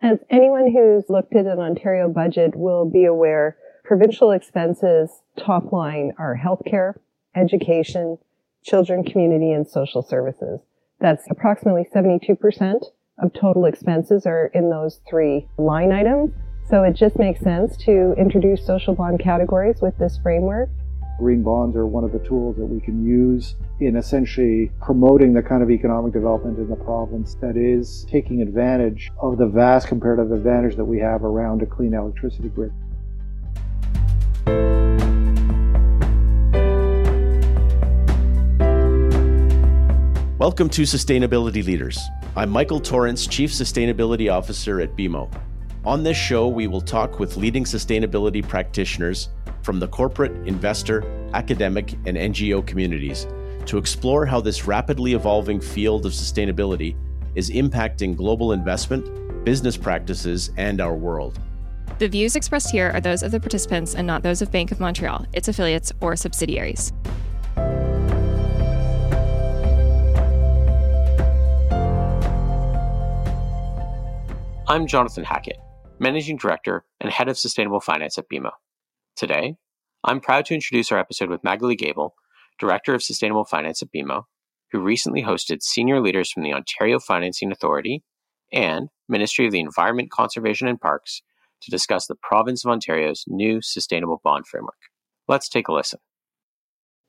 As anyone who's looked at an Ontario budget will be aware, provincial expenses top line are healthcare, education, children, community, and social services. That's approximately 72% of total expenses are in those three line items. So it just makes sense to introduce social bond categories with this framework. Green bonds are one of the tools that we can use in essentially promoting the kind of economic development in the province that is taking advantage of the vast comparative advantage that we have around a clean electricity grid. Welcome to Sustainability Leaders. I'm Michael Torrance, Chief Sustainability Officer at BMO. On this show, we will talk with leading sustainability practitioners from the corporate, investor, academic, and NGO communities to explore how this rapidly evolving field of sustainability is impacting global investment, business practices, and our world. The views expressed here are those of the participants and not those of Bank of Montreal, its affiliates, or subsidiaries. I'm Jonathan Hackett, Managing Director and Head of Sustainable Finance at BMO. Today, I'm proud to introduce our episode with Magali Gable, Director of Sustainable Finance at BMO, who recently hosted senior leaders from the Ontario Financing Authority and Ministry of the Environment, Conservation and Parks to discuss the province of Ontario's new sustainable bond framework. Let's take a listen.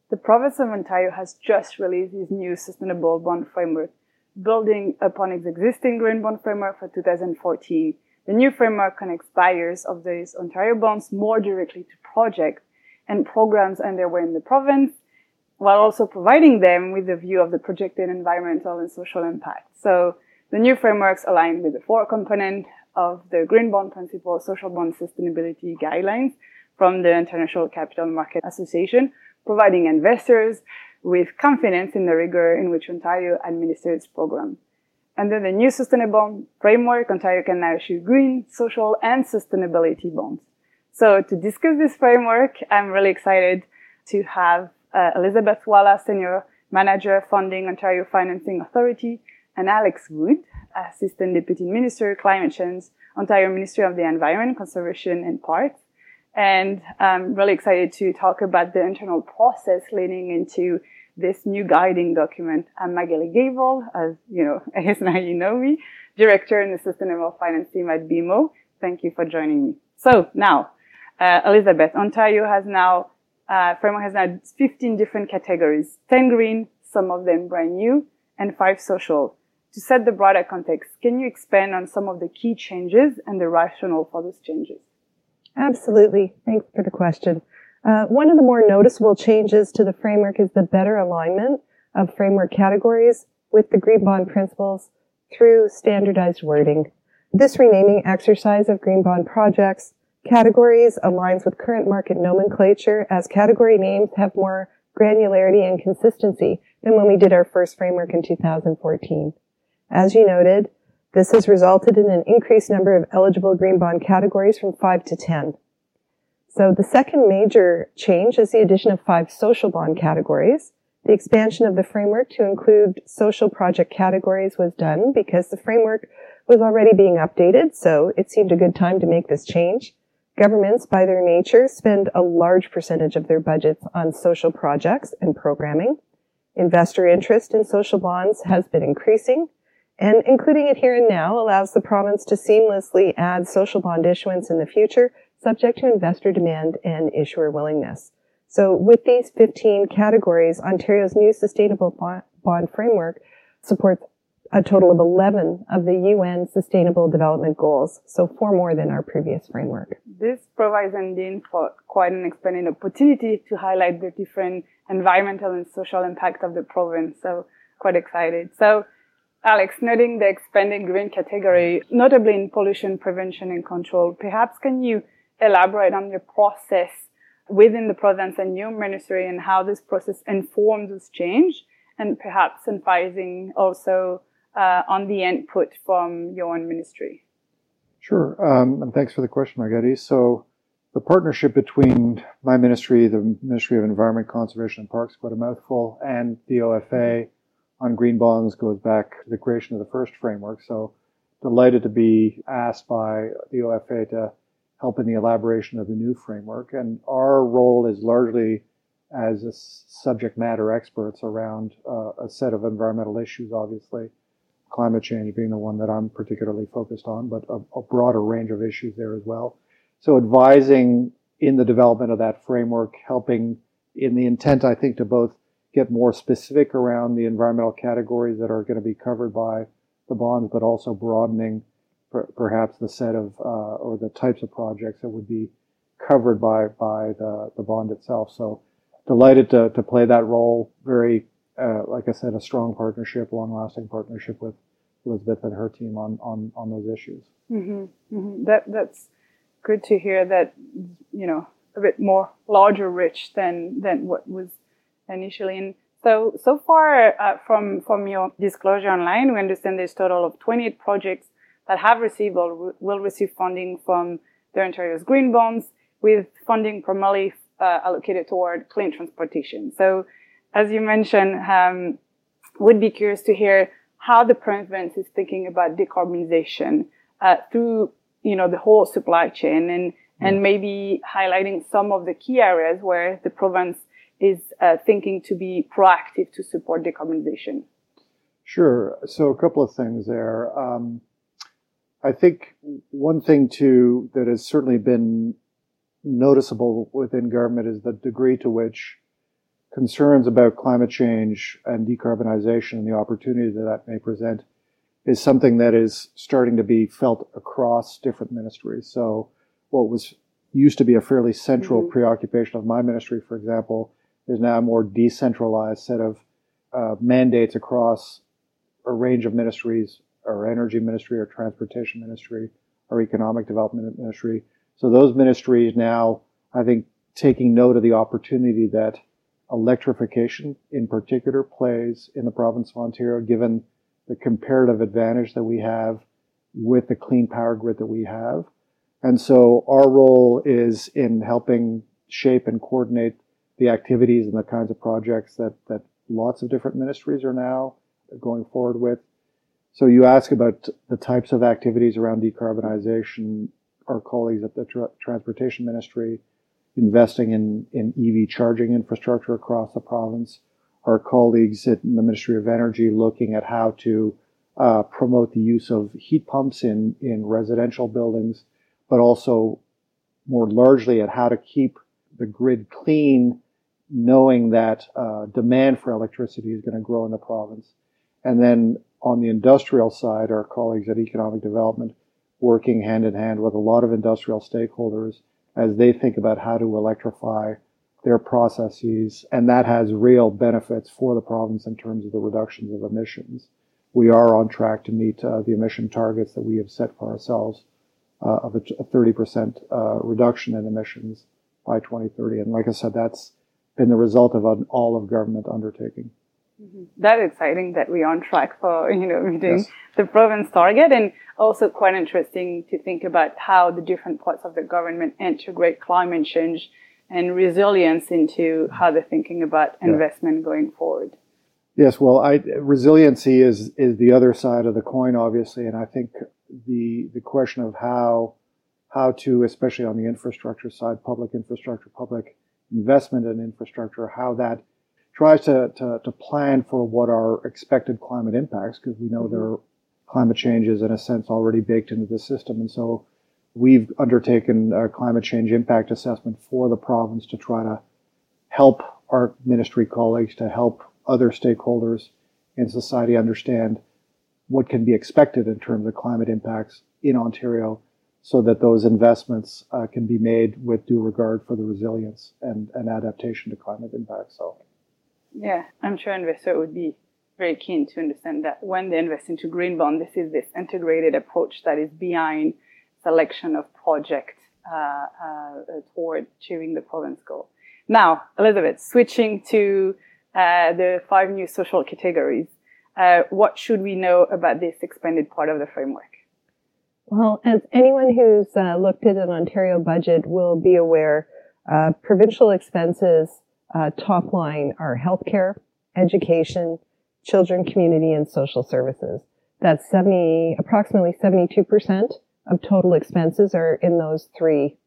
The province of Ontario has just released its new sustainable bond framework building upon its existing green bond framework for 2014. The new framework connects buyers of these Ontario bonds more directly to projects and programs underway in the province, while also providing them with a view of the projected environmental and social impact. So the new frameworks align with the four component of the Green Bond Principles Social Bond Sustainability Guidelines from the International Capital Market Association, providing investors with confidence in the rigor in which Ontario administers its program. Under the new sustainable framework, Ontario can now issue green, social, and sustainability bonds. So to discuss this framework, I'm really excited to have uh, Elizabeth Wallace, Senior Manager, Funding Ontario Financing Authority, and Alex Wood, Assistant Deputy Minister, Climate Change, Ontario Ministry of the Environment, Conservation and Parks, and I'm really excited to talk about the internal process leading into this new guiding document. I'm Magali Gable, as you know, I guess now you know me, Director in the Sustainable Finance team at BMO. Thank you for joining me. So now, uh, Elizabeth, Ontario has now, uh, framework has now 15 different categories, 10 green, some of them brand new, and five social. To set the broader context, can you expand on some of the key changes and the rationale for those changes? Absolutely. Thanks for the question. Uh, one of the more noticeable changes to the framework is the better alignment of framework categories with the Green Bond principles through standardized wording. This renaming exercise of Green Bond projects categories aligns with current market nomenclature as category names have more granularity and consistency than when we did our first framework in 2014. As you noted, this has resulted in an increased number of eligible green bond categories from 5 to 10. So the second major change is the addition of five social bond categories. The expansion of the framework to include social project categories was done because the framework was already being updated, so it seemed a good time to make this change. Governments, by their nature, spend a large percentage of their budgets on social projects and programming. Investor interest in social bonds has been increasing, and including it here and now allows the province to seamlessly add social bond issuance in the future, subject to investor demand and issuer willingness. So with these 15 categories, Ontario's new sustainable bond framework supports a total of 11 of the UN Sustainable Development Goals, so four more than our previous framework. This provides indeed for quite an expanded opportunity to highlight the different environmental and social impact of the province. So quite excited. So Alex, noting the expanding green category, notably in pollution prevention and control, perhaps can you elaborate on the process within the province and your ministry and how this process informs this change and perhaps advising also uh, on the input from your own ministry? Sure. Um, and thanks for the question, Magali. So the partnership between my ministry, the Ministry of Environment, Conservation and Parks, quite a mouthful, and the OFA on green bonds goes back to the creation of the first framework. So delighted to be asked by the OFA to help in the elaboration of the new framework. And our role is largely as subject matter experts around uh, a set of environmental issues, obviously, climate change being the one that I'm particularly focused on, but a, a broader range of issues there as well. So advising in the development of that framework, helping in the intent, I think, to both get more specific around the environmental categories that are going to be covered by the bonds, but also broadening per, perhaps the set of uh, or the types of projects that would be covered by by the, the bond itself. So delighted to, to play that role. Very, uh, like I said, a strong partnership, long-lasting partnership with Elizabeth and her team on on, on those issues. Mm-hmm. Mm-hmm. That that's good to hear. That you know a bit more larger rich than than what was initially. And so so far uh, from from your disclosure online, we understand there's total of 28 projects that have received or will receive funding from the Ontario's green bonds, with funding primarily uh, allocated toward clean transportation. So, as you mentioned, um, would be curious to hear how the province is thinking about decarbonization uh, through you know the whole supply chain and and maybe highlighting some of the key areas where the province is uh, thinking to be proactive to support decarbonization. Sure. So a couple of things there. Um, I think one thing too that has certainly been noticeable within government is the degree to which concerns about climate change and decarbonization and the opportunity that that may present is something that is starting to be felt across different ministries. So what was used to be a fairly central mm-hmm. preoccupation of my ministry, for example, is now a more decentralized set of uh, mandates across a range of ministries, our energy ministry, our transportation ministry, our economic development ministry. So those ministries now, I think, taking note of the opportunity that electrification in particular plays in the province of Ontario, given the comparative advantage that we have with the clean power grid that we have. And so our role is in helping shape and coordinate the activities and the kinds of projects that, that lots of different ministries are now going forward with. So you ask about the types of activities around decarbonization our colleagues at the tra- Transportation Ministry investing in, in EV charging infrastructure across the province. Our colleagues at the Ministry of Energy looking at how to uh, promote the use of heat pumps in, in residential buildings, but also more largely at how to keep the grid clean, knowing that uh, demand for electricity is going to grow in the province. And then on the industrial side, our colleagues at Economic Development working hand in hand with a lot of industrial stakeholders as they think about how to electrify their processes. And that has real benefits for the province in terms of the reductions of emissions. We are on track to meet uh, the emission targets that we have set for ourselves uh, of a, a 30% uh, reduction in emissions by 2030. And like I said, that's been the result of an all of government undertaking. Mm-hmm. That exciting that we're on track for you know meeting yes. the province target, and also quite interesting to think about how the different parts of the government integrate climate change and resilience into how they're thinking about investment yeah. going forward. Yes, well, I, resiliency is is the other side of the coin, obviously, and I think the the question of how how to, especially on the infrastructure side, public infrastructure, public investment in infrastructure, how that tries to, to, to, plan for what are expected climate impacts because we know there are climate changes in a sense already baked into the system. And so we've undertaken a climate change impact assessment for the province to try to help our ministry colleagues, to help other stakeholders in society understand what can be expected in terms of climate impacts in Ontario so that those investments uh, can be made with due regard for the resilience and, and adaptation to climate impacts. So yeah, I'm sure investor would be very keen to understand that when they invest into green bond, this is this integrated approach that is behind selection of project uh, uh, toward achieving the province goal. Now, Elizabeth, switching to uh, the five new social categories, uh, what should we know about this expanded part of the framework? Well, as anyone who's uh, looked at an Ontario budget will be aware, uh, provincial expenses uh, top line are healthcare, education, children, community, and social services. That's 70, approximately 72% of total expenses are in those three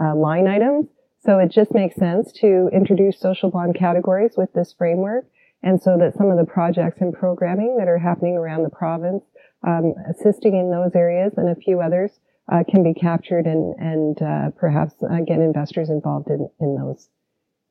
uh, line items. So it just makes sense to introduce social bond categories with this framework. And so that some of the projects and programming that are happening around the province, um, assisting in those areas and a few others, uh, can be captured and, and uh, perhaps uh, get investors involved in, in those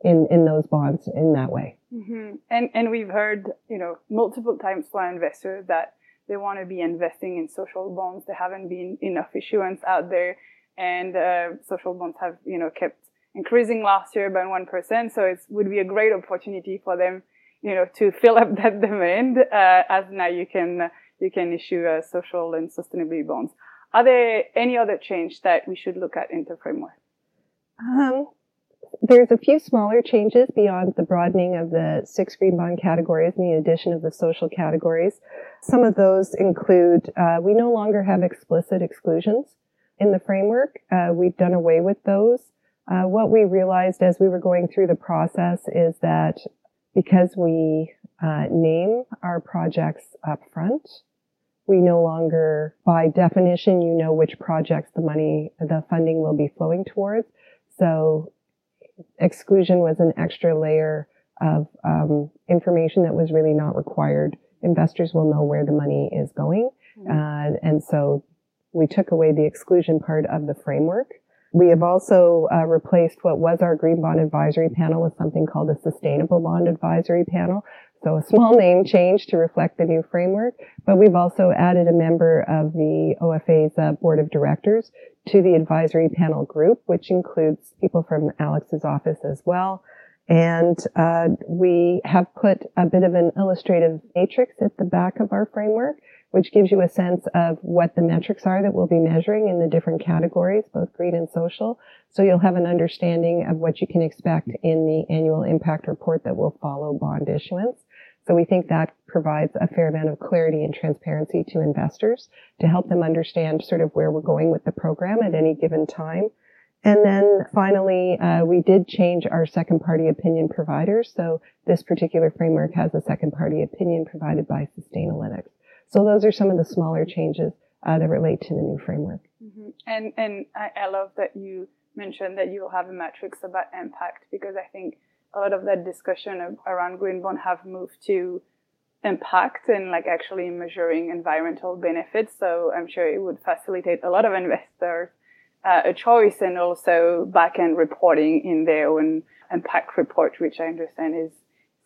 in, in those bonds in that way. Mm-hmm. And and we've heard you know multiple times from investors that they want to be investing in social bonds. There haven't been enough issuance out there, and uh, social bonds have you know kept increasing last year by one percent. So it would be a great opportunity for them, you know, to fill up that demand uh, as now you can you can issue uh, social and sustainability bonds. Are there any other change that we should look at in the framework? Um, there's a few smaller changes beyond the broadening of the six green bond categories and the addition of the social categories. Some of those include uh, we no longer have explicit exclusions in the framework. Uh, we've done away with those. Uh, what we realized as we were going through the process is that because we uh, name our projects up front, we no longer, by definition, you know which projects the money, the funding will be flowing towards. So exclusion was an extra layer of um, information that was really not required. Investors will know where the money is going. Mm-hmm. Uh, and so we took away the exclusion part of the framework. We have also uh, replaced what was our Green Bond Advisory Panel with something called a Sustainable Bond Advisory Panel. So a small name change to reflect the new framework, but we've also added a member of the OFA's uh, board of directors to the advisory panel group, which includes people from Alex's office as well. And uh, we have put a bit of an illustrative matrix at the back of our framework which gives you a sense of what the metrics are that we'll be measuring in the different categories, both green and social. So you'll have an understanding of what you can expect in the annual impact report that will follow bond issuance. So we think that provides a fair amount of clarity and transparency to investors to help them understand sort of where we're going with the program at any given time. And then finally, uh, we did change our second party opinion providers. So this particular framework has a second party opinion provided by Sustainalytics. So those are some of the smaller changes uh, that relate to the new framework. Mm-hmm. And and I, I, love that you mentioned that you'll have a metrics about impact because I think a lot of that discussion around green bond have moved to impact and like actually measuring environmental benefits. So I'm sure it would facilitate a lot of investors uh, a choice and also back end reporting in their own impact report, which I understand is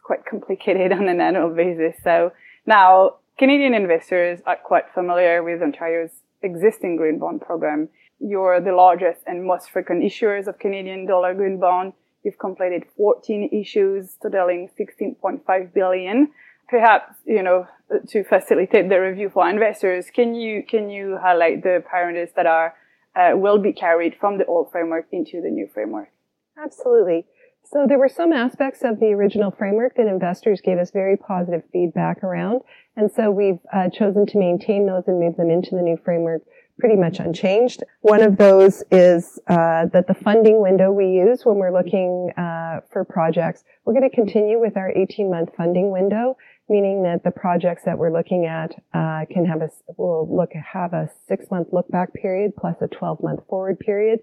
quite complicated on an annual basis. So now Canadian investors are quite familiar with Ontario's existing green bond program. You're the largest and most frequent issuers of Canadian dollar green bond. You've completed 14 issues totaling 16.5 billion. Perhaps, you know, to facilitate the review for investors, can you, can you highlight the parameters that are, uh, will be carried from the old framework into the new framework? Absolutely. So there were some aspects of the original framework that investors gave us very positive feedback around. And so we've uh, chosen to maintain those and move them into the new framework pretty much unchanged. One of those is uh, that the funding window we use when we're looking uh, for projects, we're going to continue with our 18-month funding window, meaning that the projects that we're looking at uh, can have a will look have a six-month look-back period plus a 12-month forward period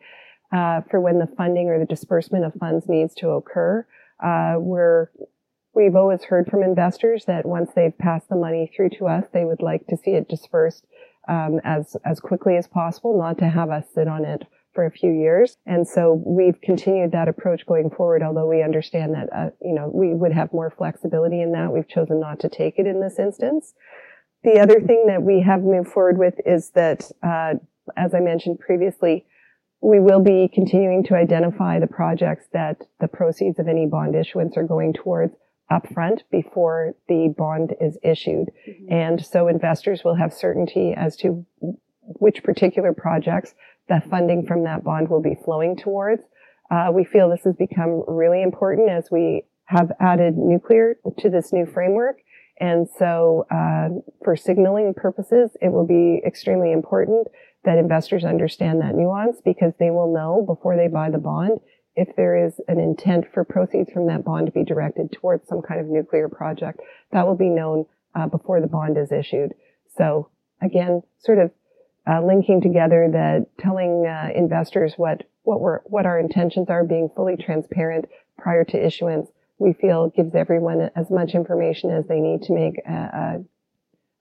uh, for when the funding or the disbursement of funds needs to occur. Uh, we're we've always heard from investors that once they've passed the money through to us, they would like to see it dispersed um, as as quickly as possible, not to have us sit on it for a few years. And so we've continued that approach going forward. Although we understand that uh, you know we would have more flexibility in that, we've chosen not to take it in this instance. The other thing that we have moved forward with is that, uh, as I mentioned previously, we will be continuing to identify the projects that the proceeds of any bond issuance are going towards upfront before the bond is issued. Mm-hmm. And so investors will have certainty as to which particular projects the funding from that bond will be flowing towards. Uh, we feel this has become really important as we have added nuclear to this new framework. And so, uh, for signaling purposes, it will be extremely important that investors understand that nuance because they will know before they buy the bond if there is an intent for proceeds from that bond to be directed towards some kind of nuclear project. That will be known uh, before the bond is issued. So again, sort of uh, linking together that telling uh, investors what what we're what our intentions are, being fully transparent prior to issuance, we feel gives everyone as much information as they need to make a,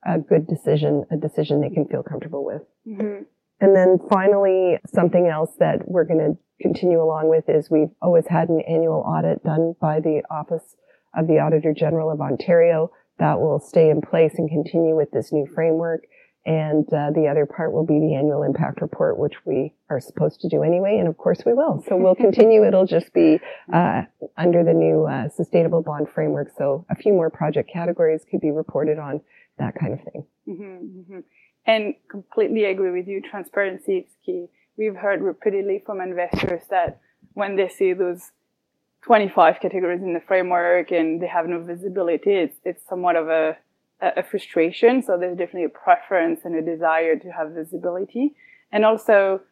a, a good decision, a decision they can feel comfortable with. Mm-hmm. And then finally, something else that we're going to continue along with is we've always had an annual audit done by the Office of the Auditor General of Ontario that will stay in place and continue with this new framework. And uh, the other part will be the annual impact report, which we are supposed to do anyway. And of course we will. So we'll continue. It'll just be uh, under the new uh, sustainable bond framework. So a few more project categories could be reported on, that kind of thing. Mm-hmm, mm-hmm. And completely agree with you. Transparency is key. We've heard repeatedly from investors that when they see those 25 categories in the framework and they have no visibility, it's, it's somewhat of a, a frustration. So there's definitely a preference and a desire to have visibility. And also,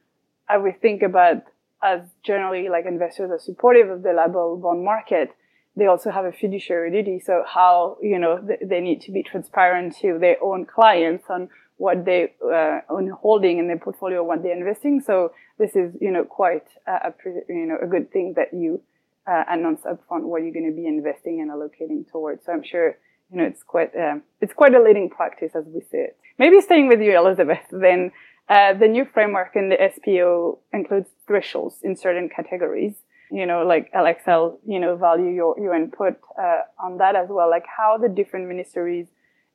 I would think about as generally like investors are supportive of the label bond market, they also have a fiduciary duty. So how, you know, they need to be transparent to their own clients on what they uh, own holding in their portfolio, what they're investing. So this is, you know, quite a, you know, a good thing that you uh, announce upfront what you're going to be investing and allocating towards. So I'm sure you know it's quite uh, it's quite a leading practice as we see it. Maybe staying with you, Elizabeth. Then uh, the new framework in the SPO includes thresholds in certain categories. You know, like LXL, you know, value your your input uh, on that as well. Like how the different ministries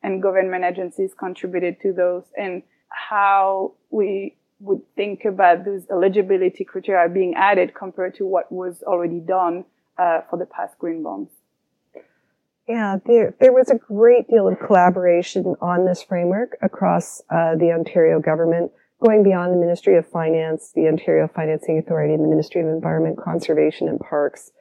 and government agencies contributed to those, and how we would think about those eligibility criteria being added compared to what was already done uh, for the past green bonds? Yeah, there, there was a great deal of collaboration on this framework across uh, the Ontario government, going beyond the Ministry of Finance, the Ontario Financing Authority, and the Ministry of Environment, Conservation, and Parks.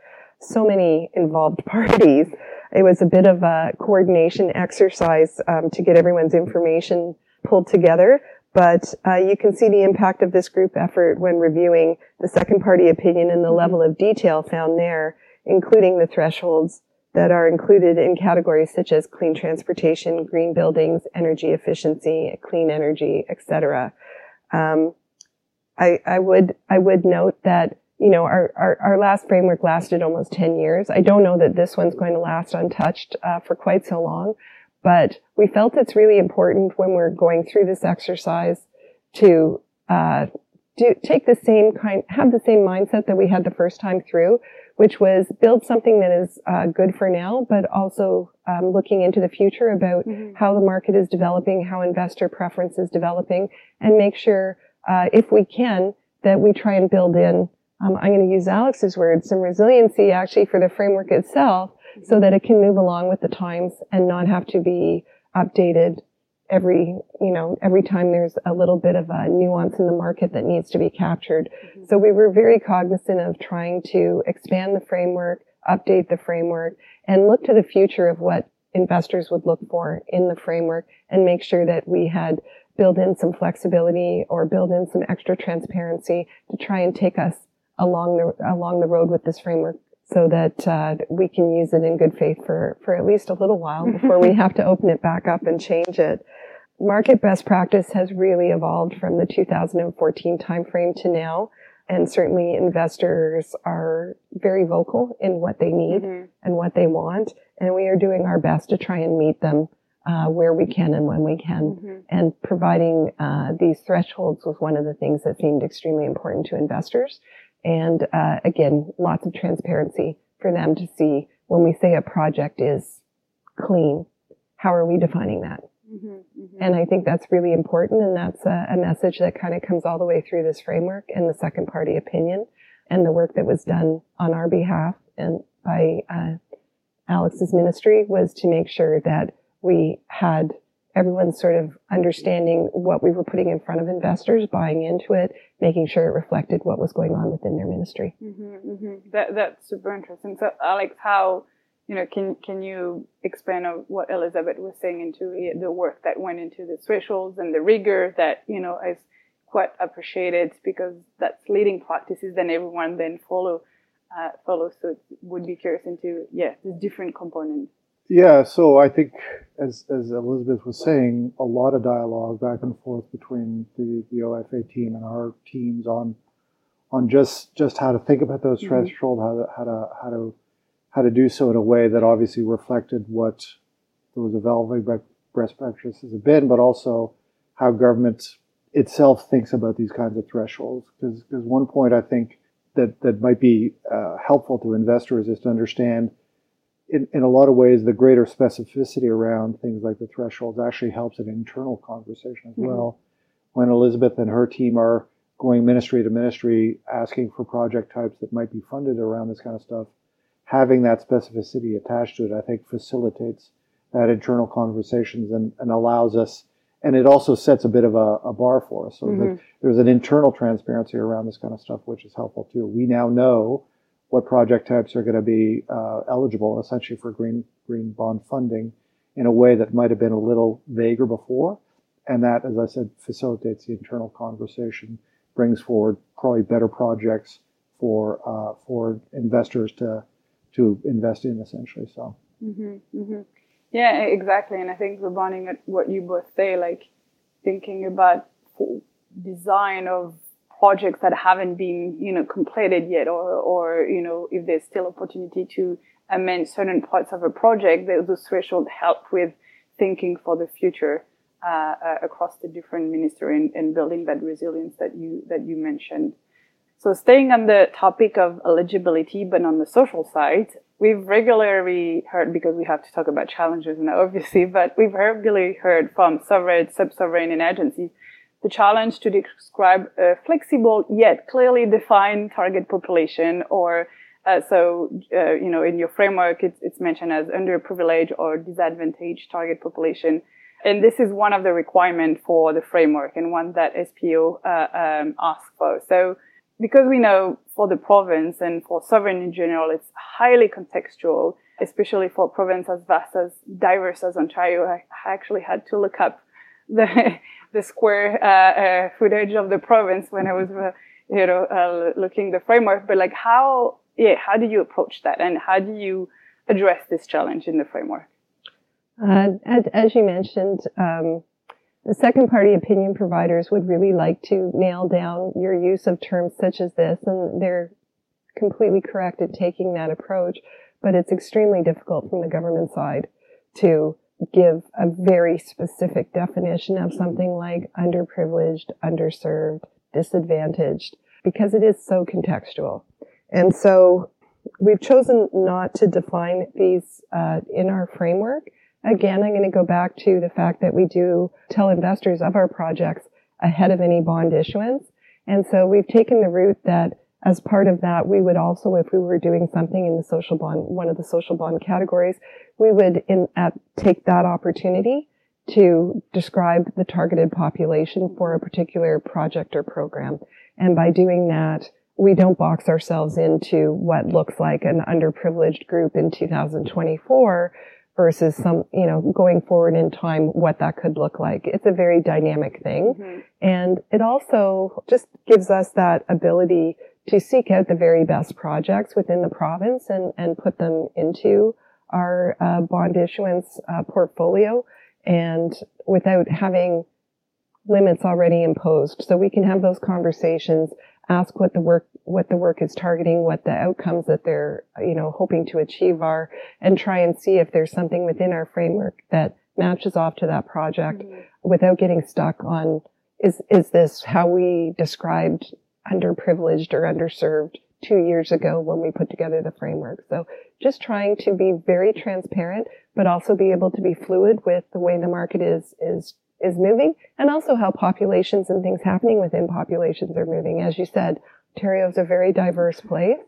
So many involved parties. It was a bit of a coordination exercise um, to get everyone's information pulled together, but uh, you can see the impact of this group effort when reviewing the second party opinion and the level of detail found there, including the thresholds that are included in categories such as clean transportation, green buildings, energy efficiency, clean energy, etc. Um, I, I, would I would note that you know our, our, our last framework lasted almost 10 years. I don't know that this one's going to last untouched uh, for quite so long, but we felt it's really important when we're going through this exercise to uh, do, take the same kind, have the same mindset that we had the first time through, which was build something that is uh, good for now, but also um, looking into the future about mm-hmm. how the market is developing, how investor preference is developing, and make sure, uh, if we can, that we try and build in. Um, I'm going to use Alex's words, some resiliency actually for the framework itself, so that it can move along with the times and not have to be updated every, you know, every time there's a little bit of a nuance in the market that needs to be captured. Mm-hmm. So we were very cognizant of trying to expand the framework, update the framework, and look to the future of what investors would look for in the framework and make sure that we had build in some flexibility or build in some extra transparency to try and take us along the along the road with this framework so that uh, we can use it in good faith for, for at least a little while before we have to open it back up and change it. Market best practice has really evolved from the 2014 timeframe to now. And certainly investors are very vocal in what they need mm-hmm. and what they want. And we are doing our best to try and meet them uh, where we can and when we can. Mm-hmm. And providing uh, these thresholds was one of the things that seemed extremely important to investors. And uh, again, lots of transparency for them to see when we say a project is clean, how are we defining that? Mm-hmm, mm-hmm. And I think that's really important. And that's a, a message that kind of comes all the way through this framework and the second party opinion and the work that was done on our behalf and by uh, Alex's ministry was to make sure that we had everyone's sort of understanding what we were putting in front of investors, buying into it, making sure it reflected what was going on within their ministry. Mm-hmm, mm-hmm. That that's super interesting. So, Alex, how you know can can you expand on what Elizabeth was saying into the work that went into the thresholds and the rigor that you know is quite appreciated because that's leading practices that everyone then follow uh, follows. So, would be curious into yeah the different components. Yeah, so I think, as, as Elizabeth was saying, a lot of dialogue back and forth between the, the OFA team and our teams on on just just how to think about those mm-hmm. thresholds, how to how to how to how to do so in a way that obviously reflected what those evolving best practices have been, but also how government itself thinks about these kinds of thresholds. Because one point I think that that might be uh, helpful to investors is to understand. In, in a lot of ways, the greater specificity around things like the thresholds actually helps an internal conversation as mm-hmm. well. When Elizabeth and her team are going ministry to ministry, asking for project types that might be funded around this kind of stuff, having that specificity attached to it, I think facilitates that internal conversations and, and allows us, and it also sets a bit of a, a bar for us. So mm-hmm. there's an internal transparency around this kind of stuff, which is helpful too. We now know what project types are going to be uh, eligible essentially for green green bond funding in a way that might have been a little vaguer before. And that, as I said, facilitates the internal conversation, brings forward probably better projects for uh, for investors to to invest in essentially. So. Mm-hmm, mm-hmm. Yeah, exactly. And I think rebounding at what you both say, like thinking about design of projects that haven't been, you know, completed yet, or, or, you know, if there's still opportunity to amend certain parts of a project, those thresholds help with thinking for the future uh, uh, across the different ministry and, and building that resilience that you that you mentioned. So staying on the topic of eligibility, but on the social side, we've regularly heard, because we have to talk about challenges now, obviously, but we've regularly heard from sovereign, sub-sovereign and agencies the challenge to describe a flexible yet clearly defined target population or uh, so, uh, you know, in your framework, it's, it's mentioned as underprivileged or disadvantaged target population. And this is one of the requirements for the framework and one that SPO uh, um, asks for. So because we know for the province and for sovereign in general, it's highly contextual, especially for a province as vast as diverse as Ontario. I actually had to look up the the square uh, uh, footage of the province when I was, uh, you know, looking the framework. But like, how, yeah, how do you approach that, and how do you address this challenge in the framework? As, as, you mentioned, um, the second party opinion providers would really like to nail down your use of terms such as this, and they're completely correct in taking that approach, but it's extremely difficult from the government side to give a very specific definition of something like underprivileged, underserved, disadvantaged, because it is so contextual. And so we've chosen not to define these uh, in our framework Again, I'm going to go back to the fact that we do tell investors of our projects ahead of any bond issuance. And so we've taken the route that as part of that, we would also, if we were doing something in the social bond, one of the social bond categories, we would in, at, take that opportunity to describe the targeted population for a particular project or program. And by doing that, we don't box ourselves into what looks like an underprivileged group in 2024 versus some, you know, going forward in time, what that could look like. It's a very dynamic thing. Mm-hmm. And it also just gives us that ability to seek out the very best projects within the province and, and put them into our uh, bond issuance uh, portfolio and without having limits already imposed. So we can have those conversations ask what the work what the work is targeting, what the outcomes that they're you know hoping to achieve are, and try and see if there's something within our framework that matches off to that project mm-hmm. without getting stuck on is is this how we described underprivileged or underserved two years ago when we put together the framework. So just trying to be very transparent, but also be able to be fluid with the way the market is is is moving and also how populations and things happening within populations are moving. As you said, Ontario is a very diverse place.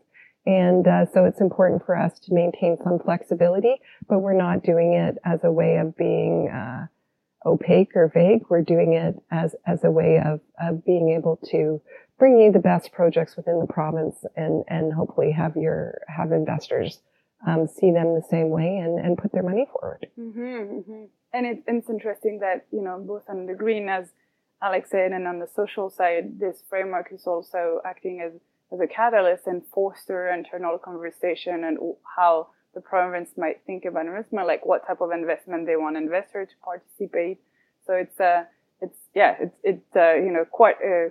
And uh, so it's important for us to maintain some flexibility, but we're not doing it as a way of being uh, opaque or vague. We're doing it as, as a way of, of being able to bring you the best projects within the province and, and hopefully have your, have investors um, see them the same way and, and put their money forward. Mm-hmm, mm-hmm. And it, it's interesting that, you know, both on the green, as Alex said, and on the social side, this framework is also acting as, as a catalyst and foster internal conversation and how the province might think about investment, like what type of investment they want investor to participate. So it's uh, it's yeah, it's it's uh, you know quite a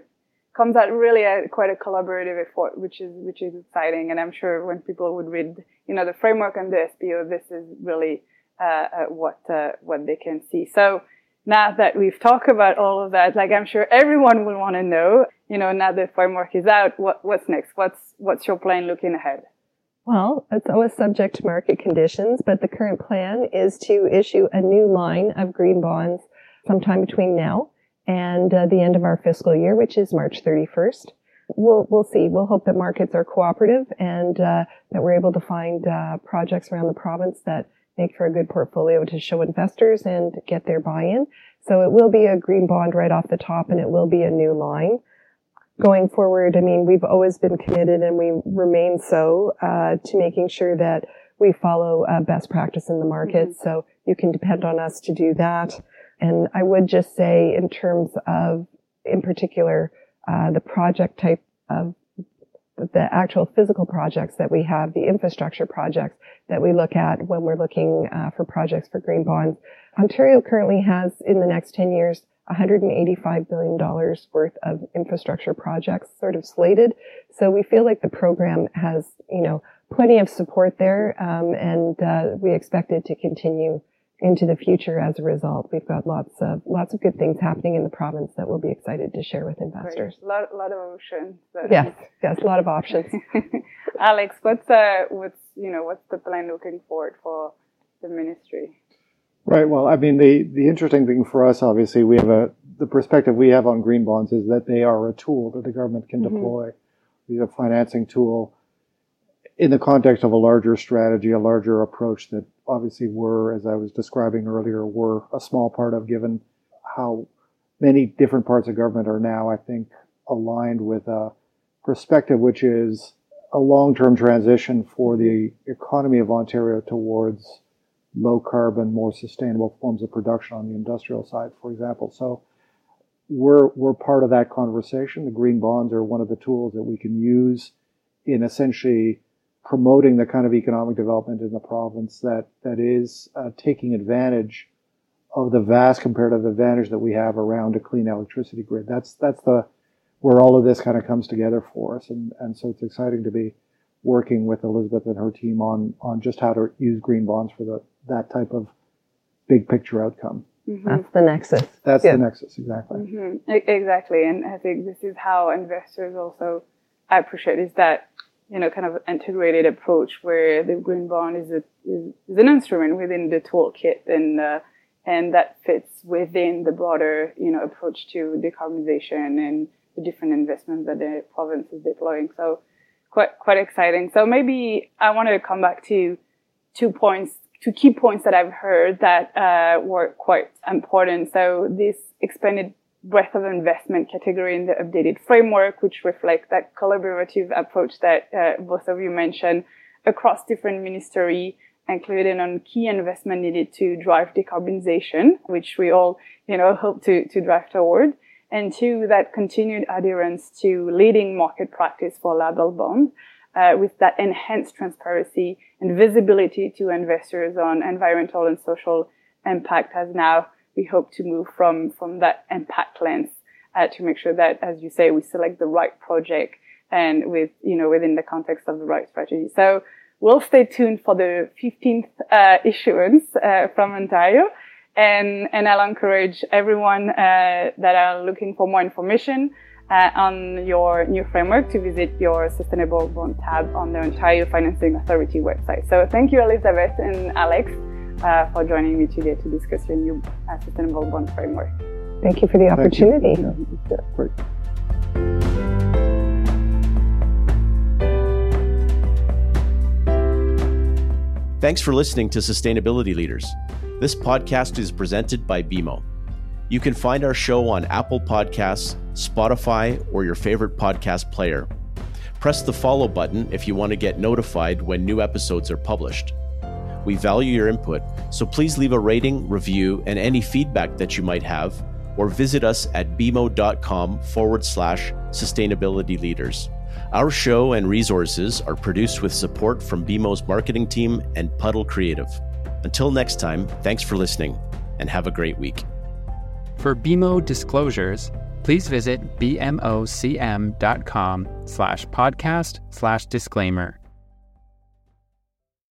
comes out really a, quite a collaborative effort, which is which is exciting. And I'm sure when people would read, you know, the framework and the SPO, this is really uh, uh, what uh, what they can see. So now that we've talked about all of that, like I'm sure everyone will want to know, you know, now the framework is out, what what's next? What's what's your plan looking ahead? Well, it's always subject to market conditions, but the current plan is to issue a new line of green bonds sometime between now and uh, the end of our fiscal year, which is March 31st. We'll, we'll see. We'll hope that markets are cooperative and uh, that we're able to find uh, projects around the province that make for a good portfolio to show investors and get their buy-in. So it will be a green bond right off the top and it will be a new line. Going forward, I mean, we've always been committed and we remain so uh, to making sure that we follow uh, best practice in the market. Mm-hmm. So you can depend on us to do that. And I would just say, in terms of, in particular, uh, the project type of the actual physical projects that we have, the infrastructure projects that we look at when we're looking uh, for projects for green bonds. Ontario currently has, in the next 10 years, $185 billion worth of infrastructure projects sort of slated. So we feel like the program has, you know, plenty of support there, um, and uh, we expect it to continue into the future as a result. We've got lots of lots of good things happening in the province that we'll be excited to share with investors. A lot, lot of options. Yes, yes, a lot of options. Alex, what's uh, what's you know what's the plan looking forward for the ministry? Right. Well, I mean, the the interesting thing for us, obviously, we have a the perspective we have on green bonds is that they are a tool that the government can mm-hmm. deploy. We have a financing tool in the context of a larger strategy, a larger approach that obviously we're, as I was describing earlier, we're a small part of given how many different parts of government are now, I think, aligned with a perspective which is a long-term transition for the economy of Ontario towards low carbon, more sustainable forms of production on the industrial side, for example. So we're, we're part of that conversation. The green bonds are one of the tools that we can use in essentially promoting the kind of economic development in the province that that is uh, taking advantage of the vast comparative advantage that we have around a clean electricity grid. That's that's the where all of this kind of comes together for us, and and so it's exciting to be working with Elizabeth and her team on on just how to use green bonds for the that type of big picture outcome. Mm-hmm. That's the nexus. That's yeah. the nexus, exactly. Mm-hmm. Exactly, and I think this is how investors also appreciate is that you know, kind of integrated approach where the green bond is, a, is, is an instrument within the toolkit and, uh, and that fits within the broader, you know, approach to decarbonization and the different investments that the province is deploying. So quite, quite exciting. So maybe I wanted to come back to two points, two key points that I've heard that, uh, were quite important. So this expanded breadth of investment category in the updated framework, which reflects that collaborative approach that uh, both of you mentioned across different ministry, including on key investment needed to drive decarbonization, which we all, you know, hope to, to drive toward. And two, that continued adherence to leading market practice for label bonds, uh, with that enhanced transparency and visibility to investors on environmental and social impact has now we hope to move from from that impact lens uh, to make sure that, as you say, we select the right project and with you know within the context of the right strategy. So we'll stay tuned for the 15th uh, issuance uh, from Ontario. And, and I'll encourage everyone uh, that are looking for more information uh, on your new framework to visit your Sustainable Bond tab on the Ontario Financing Authority website. So thank you, Elizabeth and Alex uh, for joining me today to discuss your new uh, sustainable bond framework. Thank you for the opportunity. Yeah, great. Thanks for listening to Sustainability Leaders. This podcast is presented by BMO. You can find our show on Apple Podcasts, Spotify, or your favorite podcast player. Press the follow button if you want to get notified when new episodes are published. We value your input, so please leave a rating, review, and any feedback that you might have, or visit us at bmo.com forward slash sustainability leaders. Our show and resources are produced with support from BMO's marketing team and Puddle Creative. Until next time, thanks for listening and have a great week. For BMO disclosures, please visit bmocm.com slash podcast slash disclaimer.